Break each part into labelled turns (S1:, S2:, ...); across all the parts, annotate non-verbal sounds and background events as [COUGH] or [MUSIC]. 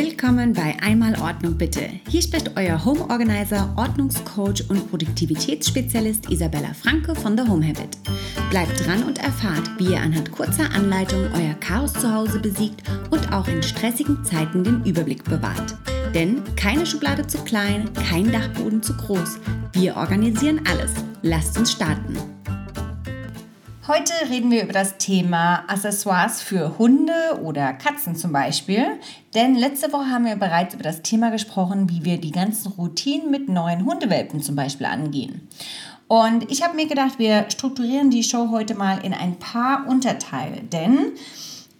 S1: Willkommen bei Einmal Ordnung bitte. Hier spricht euer Home Organizer, Ordnungscoach und Produktivitätsspezialist Isabella Franke von The Home Habit. Bleibt dran und erfahrt, wie ihr anhand kurzer Anleitung euer Chaos zu Hause besiegt und auch in stressigen Zeiten den Überblick bewahrt. Denn keine Schublade zu klein, kein Dachboden zu groß. Wir organisieren alles. Lasst uns starten.
S2: Heute reden wir über das Thema Accessoires für Hunde oder Katzen zum Beispiel. Denn letzte Woche haben wir bereits über das Thema gesprochen, wie wir die ganzen Routinen mit neuen Hundewelpen zum Beispiel angehen. Und ich habe mir gedacht, wir strukturieren die Show heute mal in ein paar Unterteile. Denn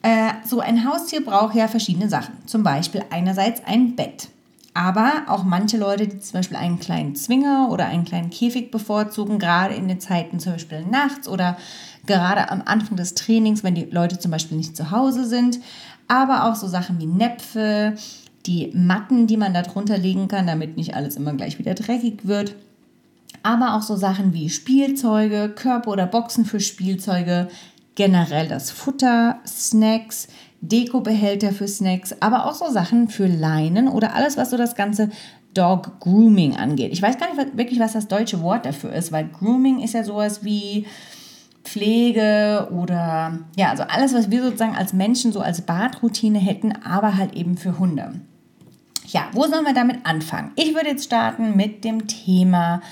S2: äh, so ein Haustier braucht ja verschiedene Sachen. Zum Beispiel einerseits ein Bett. Aber auch manche Leute, die zum Beispiel einen kleinen Zwinger oder einen kleinen Käfig bevorzugen, gerade in den Zeiten zum Beispiel nachts oder gerade am Anfang des Trainings, wenn die Leute zum Beispiel nicht zu Hause sind. Aber auch so Sachen wie Näpfe, die Matten, die man da drunter legen kann, damit nicht alles immer gleich wieder dreckig wird. Aber auch so Sachen wie Spielzeuge, Körper oder Boxen für Spielzeuge, generell das Futter, Snacks, Dekobehälter für Snacks, aber auch so Sachen für Leinen oder alles, was so das ganze Dog Grooming angeht. Ich weiß gar nicht wirklich, was das deutsche Wort dafür ist, weil Grooming ist ja sowas wie Pflege oder ja, also alles, was wir sozusagen als Menschen so als Badroutine hätten, aber halt eben für Hunde. Ja, wo sollen wir damit anfangen? Ich würde jetzt starten mit dem Thema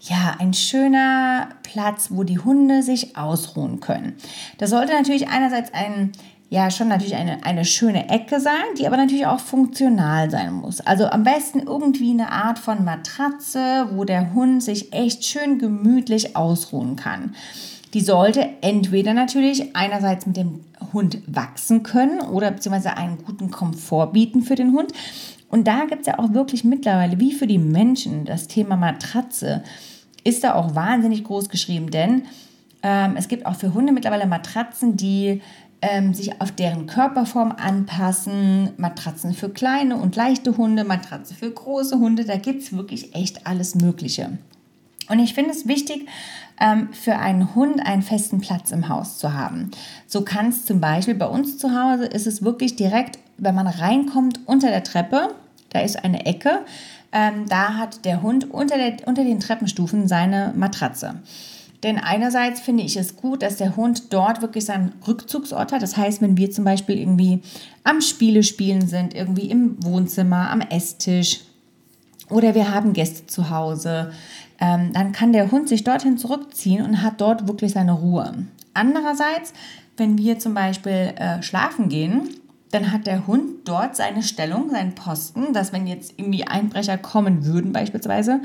S2: ja, ein schöner Platz, wo die Hunde sich ausruhen können. Das sollte natürlich einerseits ein ja schon natürlich eine, eine schöne Ecke sein, die aber natürlich auch funktional sein muss. Also am besten irgendwie eine Art von Matratze, wo der Hund sich echt schön gemütlich ausruhen kann. Die sollte entweder natürlich einerseits mit dem Hund wachsen können oder beziehungsweise einen guten Komfort bieten für den Hund. Und da gibt es ja auch wirklich mittlerweile, wie für die Menschen, das Thema Matratze ist da auch wahnsinnig groß geschrieben, denn ähm, es gibt auch für Hunde mittlerweile Matratzen, die ähm, sich auf deren Körperform anpassen. Matratzen für kleine und leichte Hunde, Matratzen für große Hunde. Da gibt es wirklich echt alles Mögliche. Und ich finde es wichtig, ähm, für einen Hund einen festen Platz im Haus zu haben. So kann es zum Beispiel bei uns zu Hause ist es wirklich direkt, wenn man reinkommt unter der Treppe, da ist eine Ecke, ähm, da hat der Hund unter, der, unter den Treppenstufen seine Matratze. Denn einerseits finde ich es gut, dass der Hund dort wirklich seinen Rückzugsort hat. Das heißt, wenn wir zum Beispiel irgendwie am Spiele spielen sind, irgendwie im Wohnzimmer, am Esstisch oder wir haben Gäste zu Hause, ähm, dann kann der Hund sich dorthin zurückziehen und hat dort wirklich seine Ruhe. Andererseits, wenn wir zum Beispiel äh, schlafen gehen, dann hat der Hund dort seine Stellung, seinen Posten, dass wenn jetzt irgendwie Einbrecher kommen würden beispielsweise,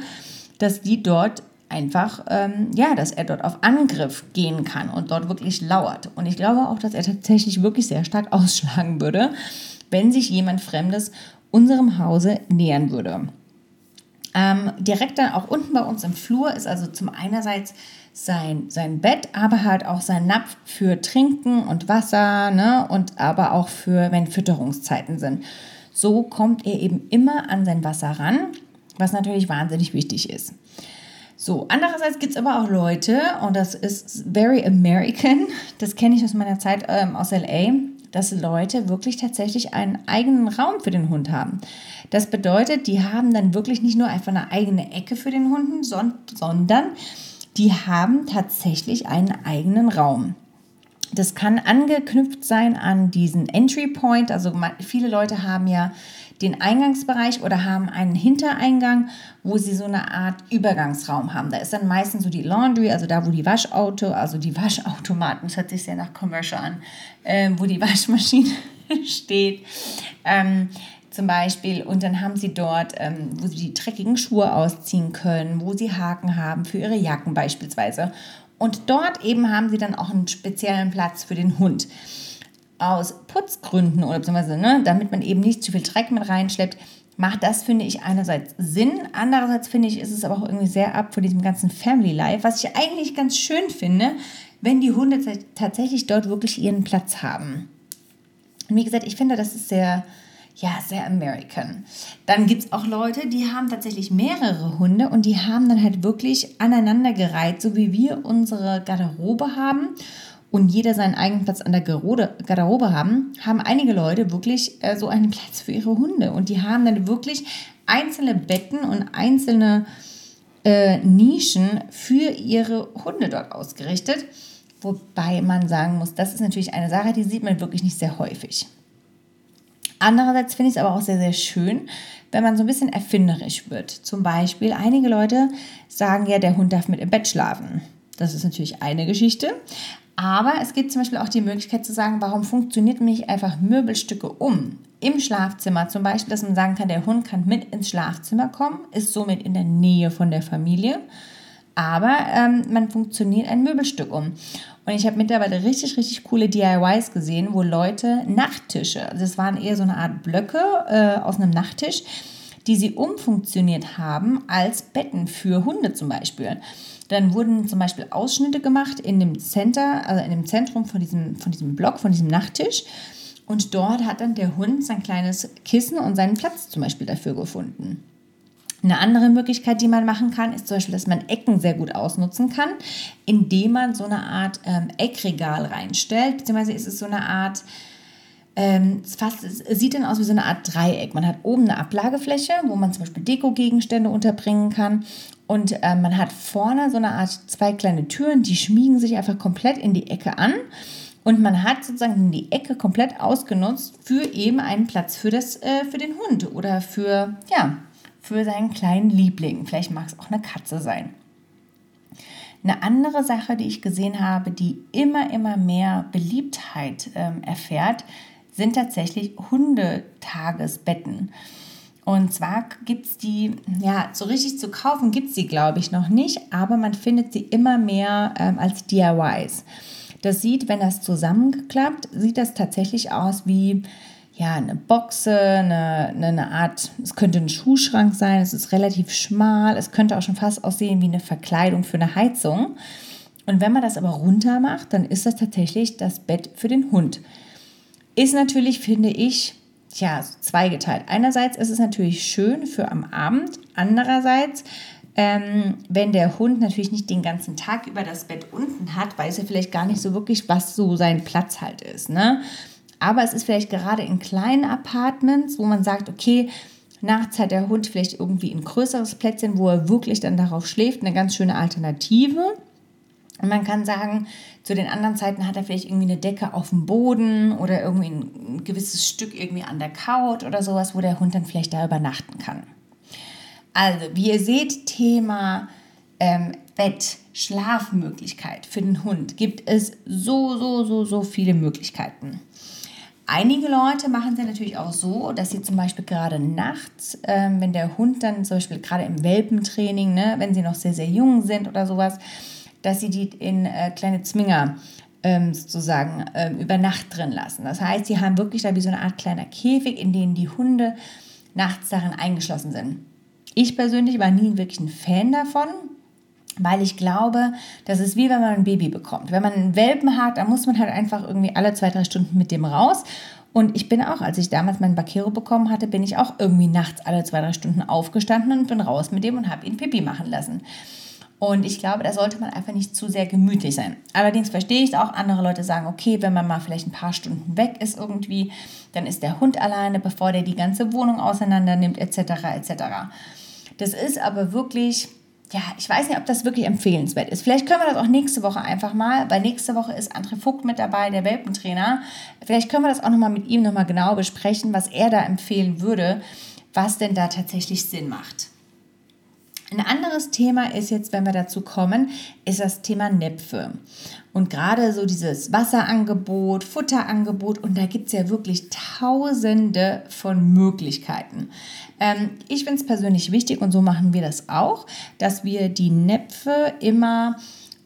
S2: dass die dort einfach, ähm, ja, dass er dort auf Angriff gehen kann und dort wirklich lauert. Und ich glaube auch, dass er tatsächlich wirklich sehr stark [LAUGHS] ausschlagen würde, wenn sich jemand Fremdes unserem Hause nähern würde. Ähm, direkt dann auch unten bei uns im Flur ist also zum einerseits sein, sein Bett, aber halt auch sein Napf für Trinken und Wasser, ne? Und aber auch für, wenn Fütterungszeiten sind. So kommt er eben immer an sein Wasser ran, was natürlich wahnsinnig wichtig ist. So, andererseits gibt es aber auch Leute, und das ist very American, das kenne ich aus meiner Zeit ähm, aus LA, dass Leute wirklich tatsächlich einen eigenen Raum für den Hund haben. Das bedeutet, die haben dann wirklich nicht nur einfach eine eigene Ecke für den Hund, sondern die haben tatsächlich einen eigenen Raum. Das kann angeknüpft sein an diesen Entry Point. Also viele Leute haben ja den Eingangsbereich oder haben einen Hintereingang, wo sie so eine Art Übergangsraum haben. Da ist dann meistens so die Laundry, also da, wo die Waschauto, also die Waschautomaten, das hört sich sehr nach Commercial an, äh, wo die [LAUGHS] Waschmaschine steht. Ähm, zum Beispiel. Und dann haben sie dort, ähm, wo sie die dreckigen Schuhe ausziehen können, wo sie Haken haben für ihre Jacken beispielsweise. Und dort eben haben sie dann auch einen speziellen Platz für den Hund. Aus Putzgründen oder beziehungsweise, ne, damit man eben nicht zu viel Dreck mit reinschleppt, macht das, finde ich, einerseits Sinn. Andererseits finde ich, ist es aber auch irgendwie sehr ab von diesem ganzen Family Life, was ich eigentlich ganz schön finde, wenn die Hunde tatsächlich dort wirklich ihren Platz haben. Und wie gesagt, ich finde, das ist sehr, ja, sehr American. Dann gibt es auch Leute, die haben tatsächlich mehrere Hunde und die haben dann halt wirklich aneinandergereiht, so wie wir unsere Garderobe haben. Und jeder seinen eigenen Platz an der Garderobe haben, haben einige Leute wirklich äh, so einen Platz für ihre Hunde. Und die haben dann wirklich einzelne Betten und einzelne äh, Nischen für ihre Hunde dort ausgerichtet. Wobei man sagen muss, das ist natürlich eine Sache, die sieht man wirklich nicht sehr häufig. Andererseits finde ich es aber auch sehr, sehr schön, wenn man so ein bisschen erfinderisch wird. Zum Beispiel, einige Leute sagen ja, der Hund darf mit im Bett schlafen. Das ist natürlich eine Geschichte. Aber es gibt zum Beispiel auch die Möglichkeit zu sagen, warum funktioniert mich einfach Möbelstücke um? Im Schlafzimmer zum Beispiel, dass man sagen kann, der Hund kann mit ins Schlafzimmer kommen, ist somit in der Nähe von der Familie. Aber ähm, man funktioniert ein Möbelstück um. Und ich habe mittlerweile richtig, richtig coole DIYs gesehen, wo Leute Nachttische, also es waren eher so eine Art Blöcke äh, aus einem Nachttisch, die sie umfunktioniert haben als Betten für Hunde zum Beispiel. Dann wurden zum Beispiel Ausschnitte gemacht in dem Center, also in dem Zentrum von diesem, von diesem Block, von diesem Nachttisch. Und dort hat dann der Hund sein kleines Kissen und seinen Platz zum Beispiel dafür gefunden. Eine andere Möglichkeit, die man machen kann, ist zum Beispiel, dass man Ecken sehr gut ausnutzen kann, indem man so eine Art ähm, Eckregal reinstellt, beziehungsweise ist es so eine Art, ähm, es, fast, es sieht dann aus wie so eine Art Dreieck. Man hat oben eine Ablagefläche, wo man zum Beispiel Dekogegenstände unterbringen kann und äh, man hat vorne so eine Art zwei kleine Türen, die schmiegen sich einfach komplett in die Ecke an. Und man hat sozusagen die Ecke komplett ausgenutzt für eben einen Platz für, das, äh, für den Hund oder für, ja, für seinen kleinen Liebling. Vielleicht mag es auch eine Katze sein. Eine andere Sache, die ich gesehen habe, die immer, immer mehr Beliebtheit ähm, erfährt, sind tatsächlich Hundetagesbetten. Und zwar gibt es die, ja, so richtig zu kaufen gibt es sie, glaube ich, noch nicht, aber man findet sie immer mehr ähm, als DIYs. Das sieht, wenn das zusammengeklappt, sieht das tatsächlich aus wie ja, eine Boxe, eine, eine Art, es könnte ein Schuhschrank sein, es ist relativ schmal, es könnte auch schon fast aussehen wie eine Verkleidung für eine Heizung. Und wenn man das aber runter macht, dann ist das tatsächlich das Bett für den Hund. Ist natürlich, finde ich, tja, zweigeteilt. Einerseits ist es natürlich schön für am Abend, andererseits, ähm, wenn der Hund natürlich nicht den ganzen Tag über das Bett unten hat, weiß er vielleicht gar nicht so wirklich, was so sein Platz halt ist. Ne? Aber es ist vielleicht gerade in kleinen Apartments, wo man sagt, okay, nachts hat der Hund vielleicht irgendwie ein größeres Plätzchen, wo er wirklich dann darauf schläft, eine ganz schöne Alternative. Und man kann sagen, zu den anderen Zeiten hat er vielleicht irgendwie eine Decke auf dem Boden oder irgendwie ein gewisses Stück irgendwie an der Couch oder sowas, wo der Hund dann vielleicht da übernachten kann. Also, wie ihr seht, Thema ähm, Bett, Schlafmöglichkeit für den Hund gibt es so, so, so, so viele Möglichkeiten. Einige Leute machen es natürlich auch so, dass sie zum Beispiel gerade nachts, ähm, wenn der Hund dann zum Beispiel gerade im Welpentraining, ne, wenn sie noch sehr, sehr jung sind oder sowas, dass sie die in äh, kleine Zwinger ähm, sozusagen ähm, über Nacht drin lassen. Das heißt, sie haben wirklich da wie so eine Art kleiner Käfig, in dem die Hunde nachts darin eingeschlossen sind. Ich persönlich war nie wirklich ein Fan davon, weil ich glaube, das ist wie wenn man ein Baby bekommt. Wenn man einen Welpen hat, dann muss man halt einfach irgendwie alle zwei, drei Stunden mit dem raus. Und ich bin auch, als ich damals meinen Bakero bekommen hatte, bin ich auch irgendwie nachts alle zwei, drei Stunden aufgestanden und bin raus mit dem und habe ihn Pipi machen lassen. Und ich glaube, da sollte man einfach nicht zu sehr gemütlich sein. Allerdings verstehe ich auch. Andere Leute sagen, okay, wenn man mal vielleicht ein paar Stunden weg ist irgendwie, dann ist der Hund alleine, bevor der die ganze Wohnung auseinander nimmt, etc. etc. Das ist aber wirklich, ja, ich weiß nicht, ob das wirklich empfehlenswert ist. Vielleicht können wir das auch nächste Woche einfach mal, weil nächste Woche ist André Vogt mit dabei, der Welpentrainer. Vielleicht können wir das auch nochmal mit ihm nochmal genau besprechen, was er da empfehlen würde, was denn da tatsächlich Sinn macht. Ein anderes Thema ist jetzt, wenn wir dazu kommen, ist das Thema Näpfe. Und gerade so dieses Wasserangebot, Futterangebot, und da gibt es ja wirklich tausende von Möglichkeiten. Ähm, ich finde es persönlich wichtig, und so machen wir das auch, dass wir die Näpfe immer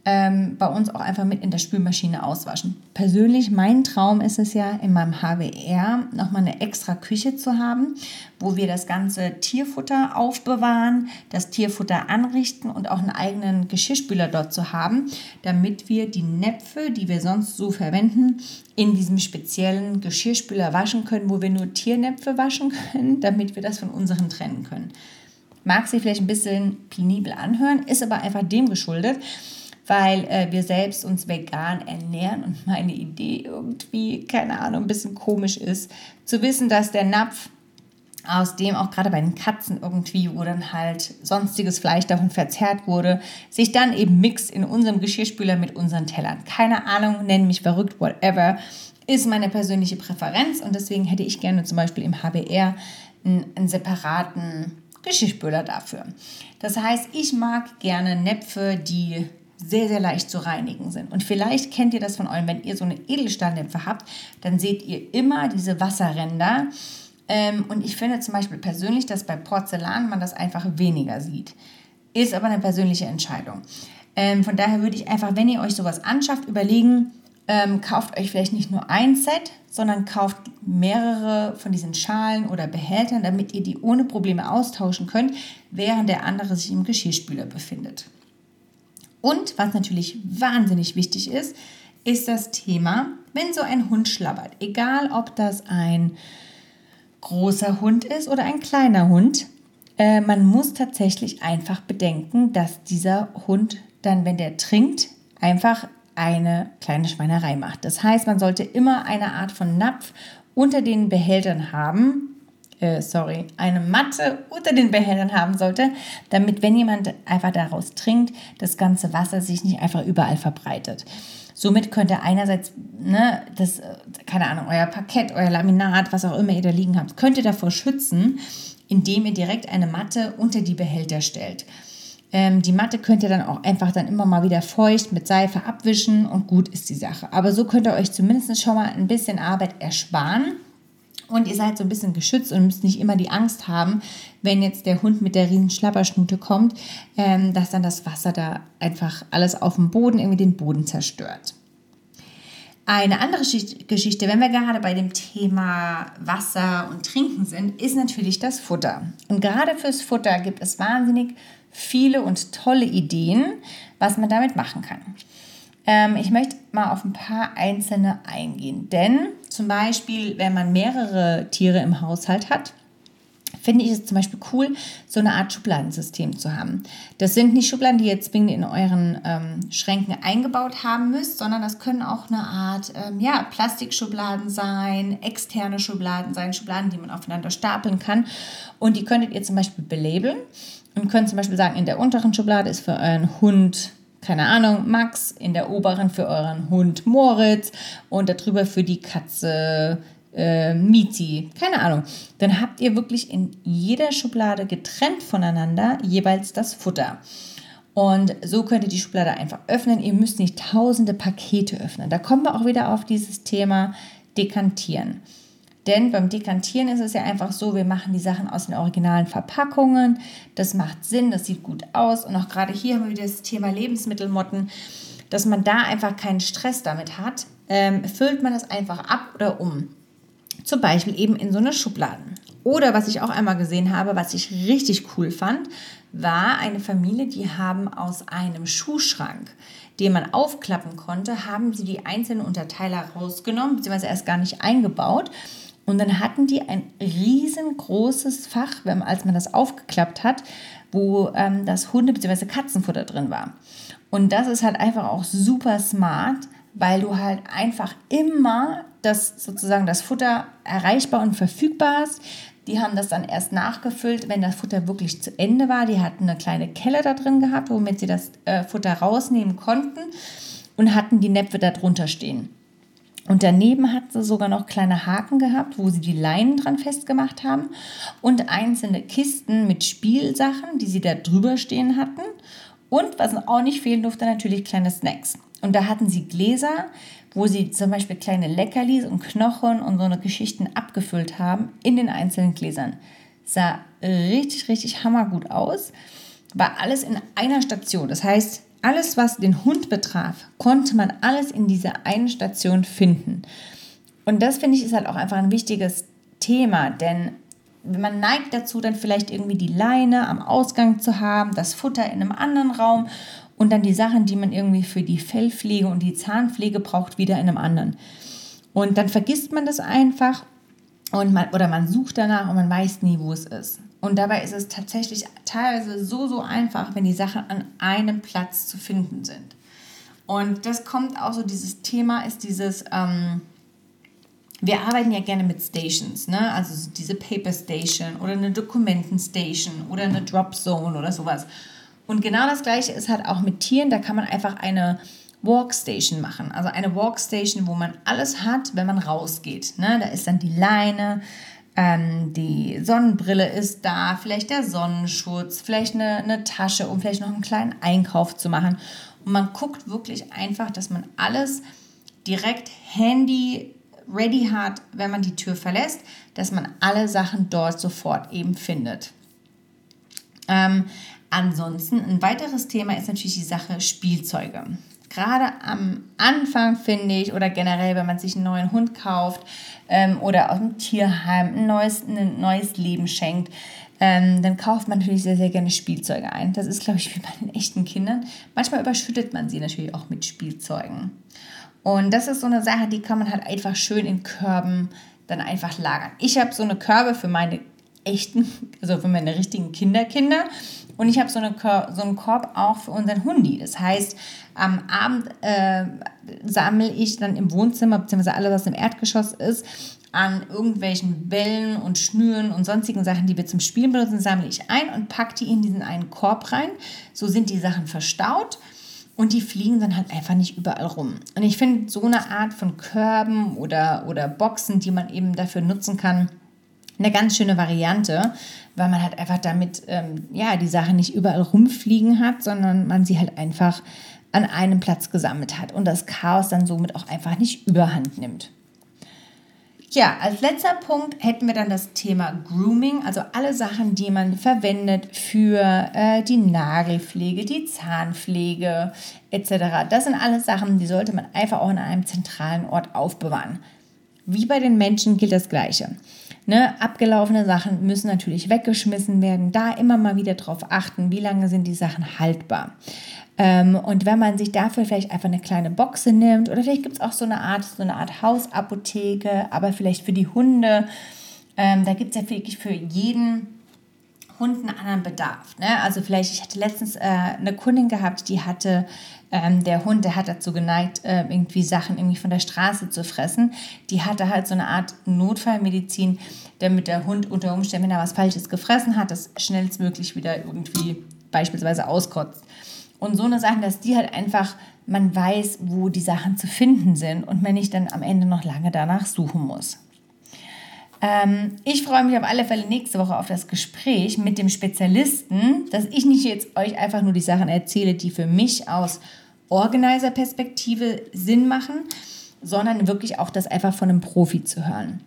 S2: ähm, bei uns auch einfach mit in der Spülmaschine auswaschen. Persönlich, mein Traum ist es ja, in meinem HWR nochmal eine extra Küche zu haben, wo wir das ganze Tierfutter aufbewahren, das Tierfutter anrichten und auch einen eigenen Geschirrspüler dort zu haben, damit wir die Näpfe, die wir sonst so verwenden, in diesem speziellen Geschirrspüler waschen können, wo wir nur Tiernäpfe waschen können, [LAUGHS] damit wir das von unseren trennen können. Mag sich vielleicht ein bisschen penibel anhören, ist aber einfach dem geschuldet, weil äh, wir selbst uns vegan ernähren und meine Idee irgendwie, keine Ahnung, ein bisschen komisch ist, zu wissen, dass der Napf aus dem auch gerade bei den Katzen irgendwie, wo dann halt sonstiges Fleisch davon verzerrt wurde, sich dann eben mixt in unserem Geschirrspüler mit unseren Tellern. Keine Ahnung, nennen mich verrückt, whatever, ist meine persönliche Präferenz und deswegen hätte ich gerne zum Beispiel im HBR einen, einen separaten Geschirrspüler dafür. Das heißt, ich mag gerne Näpfe, die sehr, sehr leicht zu reinigen sind. Und vielleicht kennt ihr das von euch, wenn ihr so eine Edelstahldämpfe habt, dann seht ihr immer diese Wasserränder, ähm, und ich finde zum Beispiel persönlich, dass bei Porzellan man das einfach weniger sieht. Ist aber eine persönliche Entscheidung. Ähm, von daher würde ich einfach, wenn ihr euch sowas anschafft, überlegen, ähm, kauft euch vielleicht nicht nur ein Set, sondern kauft mehrere von diesen Schalen oder Behältern, damit ihr die ohne Probleme austauschen könnt, während der andere sich im Geschirrspüler befindet. Und was natürlich wahnsinnig wichtig ist, ist das Thema, wenn so ein Hund schlabbert, egal ob das ein großer Hund ist oder ein kleiner Hund. Äh, man muss tatsächlich einfach bedenken, dass dieser Hund dann, wenn der trinkt, einfach eine kleine Schweinerei macht. Das heißt, man sollte immer eine Art von Napf unter den Behältern haben, äh, sorry, eine Matte unter den Behältern haben sollte, damit, wenn jemand einfach daraus trinkt, das ganze Wasser sich nicht einfach überall verbreitet. Somit könnt ihr einerseits, ne, das, keine Ahnung, euer Parkett, euer Laminat, was auch immer ihr da liegen habt, könnt ihr davor schützen, indem ihr direkt eine Matte unter die Behälter stellt. Ähm, die Matte könnt ihr dann auch einfach dann immer mal wieder feucht mit Seife abwischen und gut ist die Sache. Aber so könnt ihr euch zumindest schon mal ein bisschen Arbeit ersparen und ihr seid so ein bisschen geschützt und müsst nicht immer die Angst haben, wenn jetzt der Hund mit der riesen Schlapperschnute kommt, ähm, dass dann das Wasser da einfach alles auf dem Boden, irgendwie den Boden zerstört. Eine andere Geschichte, wenn wir gerade bei dem Thema Wasser und Trinken sind, ist natürlich das Futter. Und gerade fürs Futter gibt es wahnsinnig viele und tolle Ideen, was man damit machen kann. Ähm, ich möchte mal auf ein paar einzelne eingehen, denn zum Beispiel, wenn man mehrere Tiere im Haushalt hat, finde ich es zum Beispiel cool, so eine Art Schubladensystem zu haben. Das sind nicht Schubladen, die ihr zwingend in euren ähm, Schränken eingebaut haben müsst, sondern das können auch eine Art ähm, ja, Plastikschubladen sein, externe Schubladen sein, Schubladen, die man aufeinander stapeln kann. Und die könntet ihr zum Beispiel belabeln und könnt zum Beispiel sagen, in der unteren Schublade ist für euren Hund keine Ahnung, Max, in der oberen für euren Hund Moritz und darüber für die Katze äh, Miti, keine Ahnung. Dann habt ihr wirklich in jeder Schublade getrennt voneinander jeweils das Futter. Und so könnt ihr die Schublade einfach öffnen. Ihr müsst nicht tausende Pakete öffnen. Da kommen wir auch wieder auf dieses Thema Dekantieren. Denn beim Dekantieren ist es ja einfach so, wir machen die Sachen aus den originalen Verpackungen. Das macht Sinn, das sieht gut aus. Und auch gerade hier haben wir wieder das Thema Lebensmittelmotten, dass man da einfach keinen Stress damit hat. Ähm, füllt man das einfach ab oder um. Zum Beispiel eben in so eine Schubladen. Oder was ich auch einmal gesehen habe, was ich richtig cool fand, war eine Familie, die haben aus einem Schuhschrank, den man aufklappen konnte, haben sie die einzelnen Unterteiler rausgenommen, beziehungsweise erst gar nicht eingebaut und dann hatten die ein riesengroßes Fach, wenn, als man das aufgeklappt hat, wo ähm, das Hunde- bzw. Katzenfutter drin war. Und das ist halt einfach auch super smart, weil du halt einfach immer das sozusagen das Futter erreichbar und verfügbar hast. Die haben das dann erst nachgefüllt, wenn das Futter wirklich zu Ende war. Die hatten eine kleine Kelle da drin gehabt, womit sie das äh, Futter rausnehmen konnten und hatten die Näpfe da drunter stehen. Und daneben hat sie sogar noch kleine Haken gehabt, wo sie die Leinen dran festgemacht haben und einzelne Kisten mit Spielsachen, die sie da drüber stehen hatten. Und was auch nicht fehlen durfte, natürlich kleine Snacks. Und da hatten sie Gläser, wo sie zum Beispiel kleine Leckerlis und Knochen und so eine Geschichten abgefüllt haben in den einzelnen Gläsern. Sah richtig, richtig hammergut aus. War alles in einer Station. Das heißt, alles, was den Hund betraf, konnte man alles in dieser einen Station finden. Und das finde ich ist halt auch einfach ein wichtiges Thema, denn man neigt dazu, dann vielleicht irgendwie die Leine am Ausgang zu haben, das Futter in einem anderen Raum und dann die Sachen, die man irgendwie für die Fellpflege und die Zahnpflege braucht, wieder in einem anderen. Und dann vergisst man das einfach und man, oder man sucht danach und man weiß nie, wo es ist. Und dabei ist es tatsächlich teilweise so, so einfach, wenn die Sachen an einem Platz zu finden sind. Und das kommt auch so, dieses Thema ist dieses, ähm, wir arbeiten ja gerne mit Stations, ne? also diese Paper Station oder eine Dokumentenstation oder eine Drop Zone oder sowas. Und genau das gleiche ist halt auch mit Tieren, da kann man einfach eine Walkstation machen. Also eine Walkstation, wo man alles hat, wenn man rausgeht. Ne? Da ist dann die Leine, ähm, die Sonnenbrille ist da, vielleicht der Sonnenschutz, vielleicht eine, eine Tasche, um vielleicht noch einen kleinen Einkauf zu machen. Und man guckt wirklich einfach, dass man alles direkt Handy ready hat, wenn man die Tür verlässt, dass man alle Sachen dort sofort eben findet. Ähm, ansonsten ein weiteres Thema ist natürlich die Sache Spielzeuge. Gerade am Anfang finde ich oder generell, wenn man sich einen neuen Hund kauft ähm, oder aus dem Tierheim ein neues, ein neues Leben schenkt, ähm, dann kauft man natürlich sehr, sehr gerne Spielzeuge ein. Das ist, glaube ich, wie bei den echten Kindern. Manchmal überschüttet man sie natürlich auch mit Spielzeugen. Und das ist so eine Sache, die kann man halt einfach schön in Körben dann einfach lagern. Ich habe so eine Körbe für meine echten, also für meine richtigen Kinderkinder. Und ich habe so, eine, so einen Korb auch für unseren Hundi. Das heißt, am Abend äh, sammle ich dann im Wohnzimmer, beziehungsweise alles, was im Erdgeschoss ist, an irgendwelchen Bällen und Schnüren und sonstigen Sachen, die wir zum Spielen benutzen, sammle ich ein und packe die in diesen einen Korb rein. So sind die Sachen verstaut und die fliegen dann halt einfach nicht überall rum. Und ich finde so eine Art von Körben oder, oder Boxen, die man eben dafür nutzen kann, eine ganz schöne Variante, weil man halt einfach damit ähm, ja, die Sachen nicht überall rumfliegen hat, sondern man sie halt einfach an einem Platz gesammelt hat und das Chaos dann somit auch einfach nicht überhand nimmt. Ja, als letzter Punkt hätten wir dann das Thema Grooming, also alle Sachen, die man verwendet für äh, die Nagelpflege, die Zahnpflege etc. Das sind alles Sachen, die sollte man einfach auch in einem zentralen Ort aufbewahren. Wie bei den Menschen gilt das Gleiche. Ne, abgelaufene Sachen müssen natürlich weggeschmissen werden. Da immer mal wieder drauf achten, wie lange sind die Sachen haltbar. Ähm, und wenn man sich dafür vielleicht einfach eine kleine Boxe nimmt oder vielleicht gibt es auch so eine Art, so eine Art Hausapotheke, aber vielleicht für die Hunde, ähm, da gibt es ja wirklich für jeden Einen anderen Bedarf. Ne? Also vielleicht, ich hatte letztens äh, eine Kundin gehabt, die hatte, ähm, der Hund, der hat dazu geneigt, äh, irgendwie Sachen irgendwie von der Straße zu fressen. Die hatte halt so eine Art Notfallmedizin, damit der Hund unter Umständen, wenn er was Falsches gefressen hat, das schnellstmöglich wieder irgendwie beispielsweise auskotzt. Und so eine Sache, dass die halt einfach, man weiß, wo die Sachen zu finden sind und man nicht dann am Ende noch lange danach suchen muss. Ähm, ich freue mich auf alle Fälle nächste Woche auf das Gespräch mit dem Spezialisten, dass ich nicht jetzt euch einfach nur die Sachen erzähle, die für mich aus Organizer-Perspektive Sinn machen, sondern wirklich auch das einfach von einem Profi zu hören.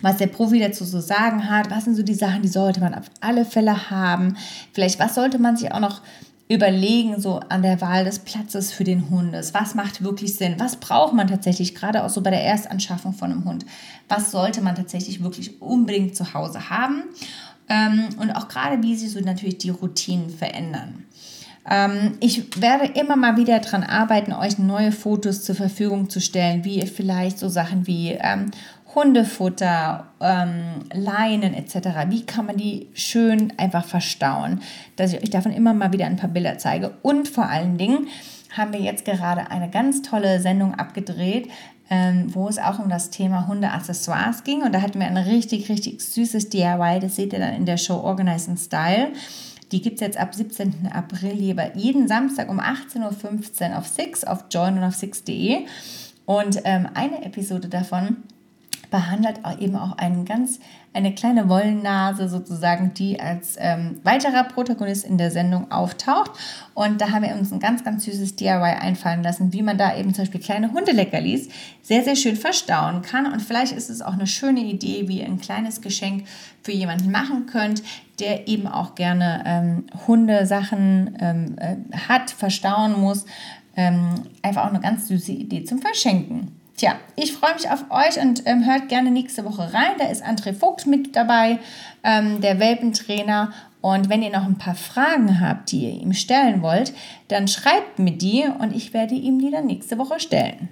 S2: Was der Profi dazu so sagen hat, was sind so die Sachen, die sollte man auf alle Fälle haben. Vielleicht, was sollte man sich auch noch überlegen, so an der Wahl des Platzes für den Hund. Was macht wirklich Sinn? Was braucht man tatsächlich, gerade auch so bei der Erstanschaffung von einem Hund? Was sollte man tatsächlich wirklich unbedingt zu Hause haben? Ähm, und auch gerade, wie sich so natürlich die Routinen verändern. Ähm, ich werde immer mal wieder daran arbeiten, euch neue Fotos zur Verfügung zu stellen, wie ihr vielleicht so Sachen wie ähm, Hundefutter, ähm, Leinen etc. Wie kann man die schön einfach verstauen? Dass ich euch davon immer mal wieder ein paar Bilder zeige. Und vor allen Dingen haben wir jetzt gerade eine ganz tolle Sendung abgedreht, ähm, wo es auch um das Thema Hundeaccessoires ging. Und da hatten wir ein richtig, richtig süßes DIY. Das seht ihr dann in der Show Organize in Style. Die gibt es jetzt ab 17. April jeden Samstag um 18.15 Uhr auf Six, auf join und auf six.de. Und ähm, eine Episode davon behandelt eben auch einen ganz, eine kleine Wollennase sozusagen, die als ähm, weiterer Protagonist in der Sendung auftaucht. Und da haben wir uns ein ganz, ganz süßes DIY einfallen lassen, wie man da eben zum Beispiel kleine Hundeleckerlis sehr, sehr schön verstauen kann. Und vielleicht ist es auch eine schöne Idee, wie ihr ein kleines Geschenk für jemanden machen könnt, der eben auch gerne ähm, Hundesachen ähm, äh, hat, verstauen muss. Ähm, einfach auch eine ganz süße Idee zum Verschenken. Tja, ich freue mich auf euch und ähm, hört gerne nächste Woche rein. Da ist André Vogt mit dabei, ähm, der Welpentrainer. Und wenn ihr noch ein paar Fragen habt, die ihr ihm stellen wollt, dann schreibt mir die und ich werde ihm die dann nächste Woche stellen.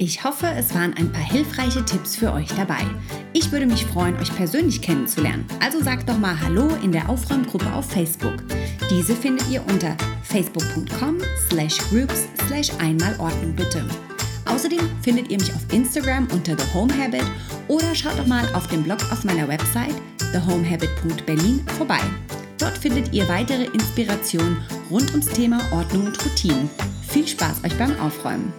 S1: Ich hoffe, es waren ein paar hilfreiche Tipps für euch dabei. Ich würde mich freuen, euch persönlich kennenzulernen. Also sagt doch mal Hallo in der Aufräumgruppe auf Facebook. Diese findet ihr unter facebook.com slash groups slash einmalordnung bitte. Außerdem findet ihr mich auf Instagram unter The Home Habit oder schaut doch mal auf dem Blog auf meiner Website thehomehabit.berlin vorbei. Dort findet ihr weitere Inspirationen rund ums Thema Ordnung und Routinen. Viel Spaß euch beim Aufräumen!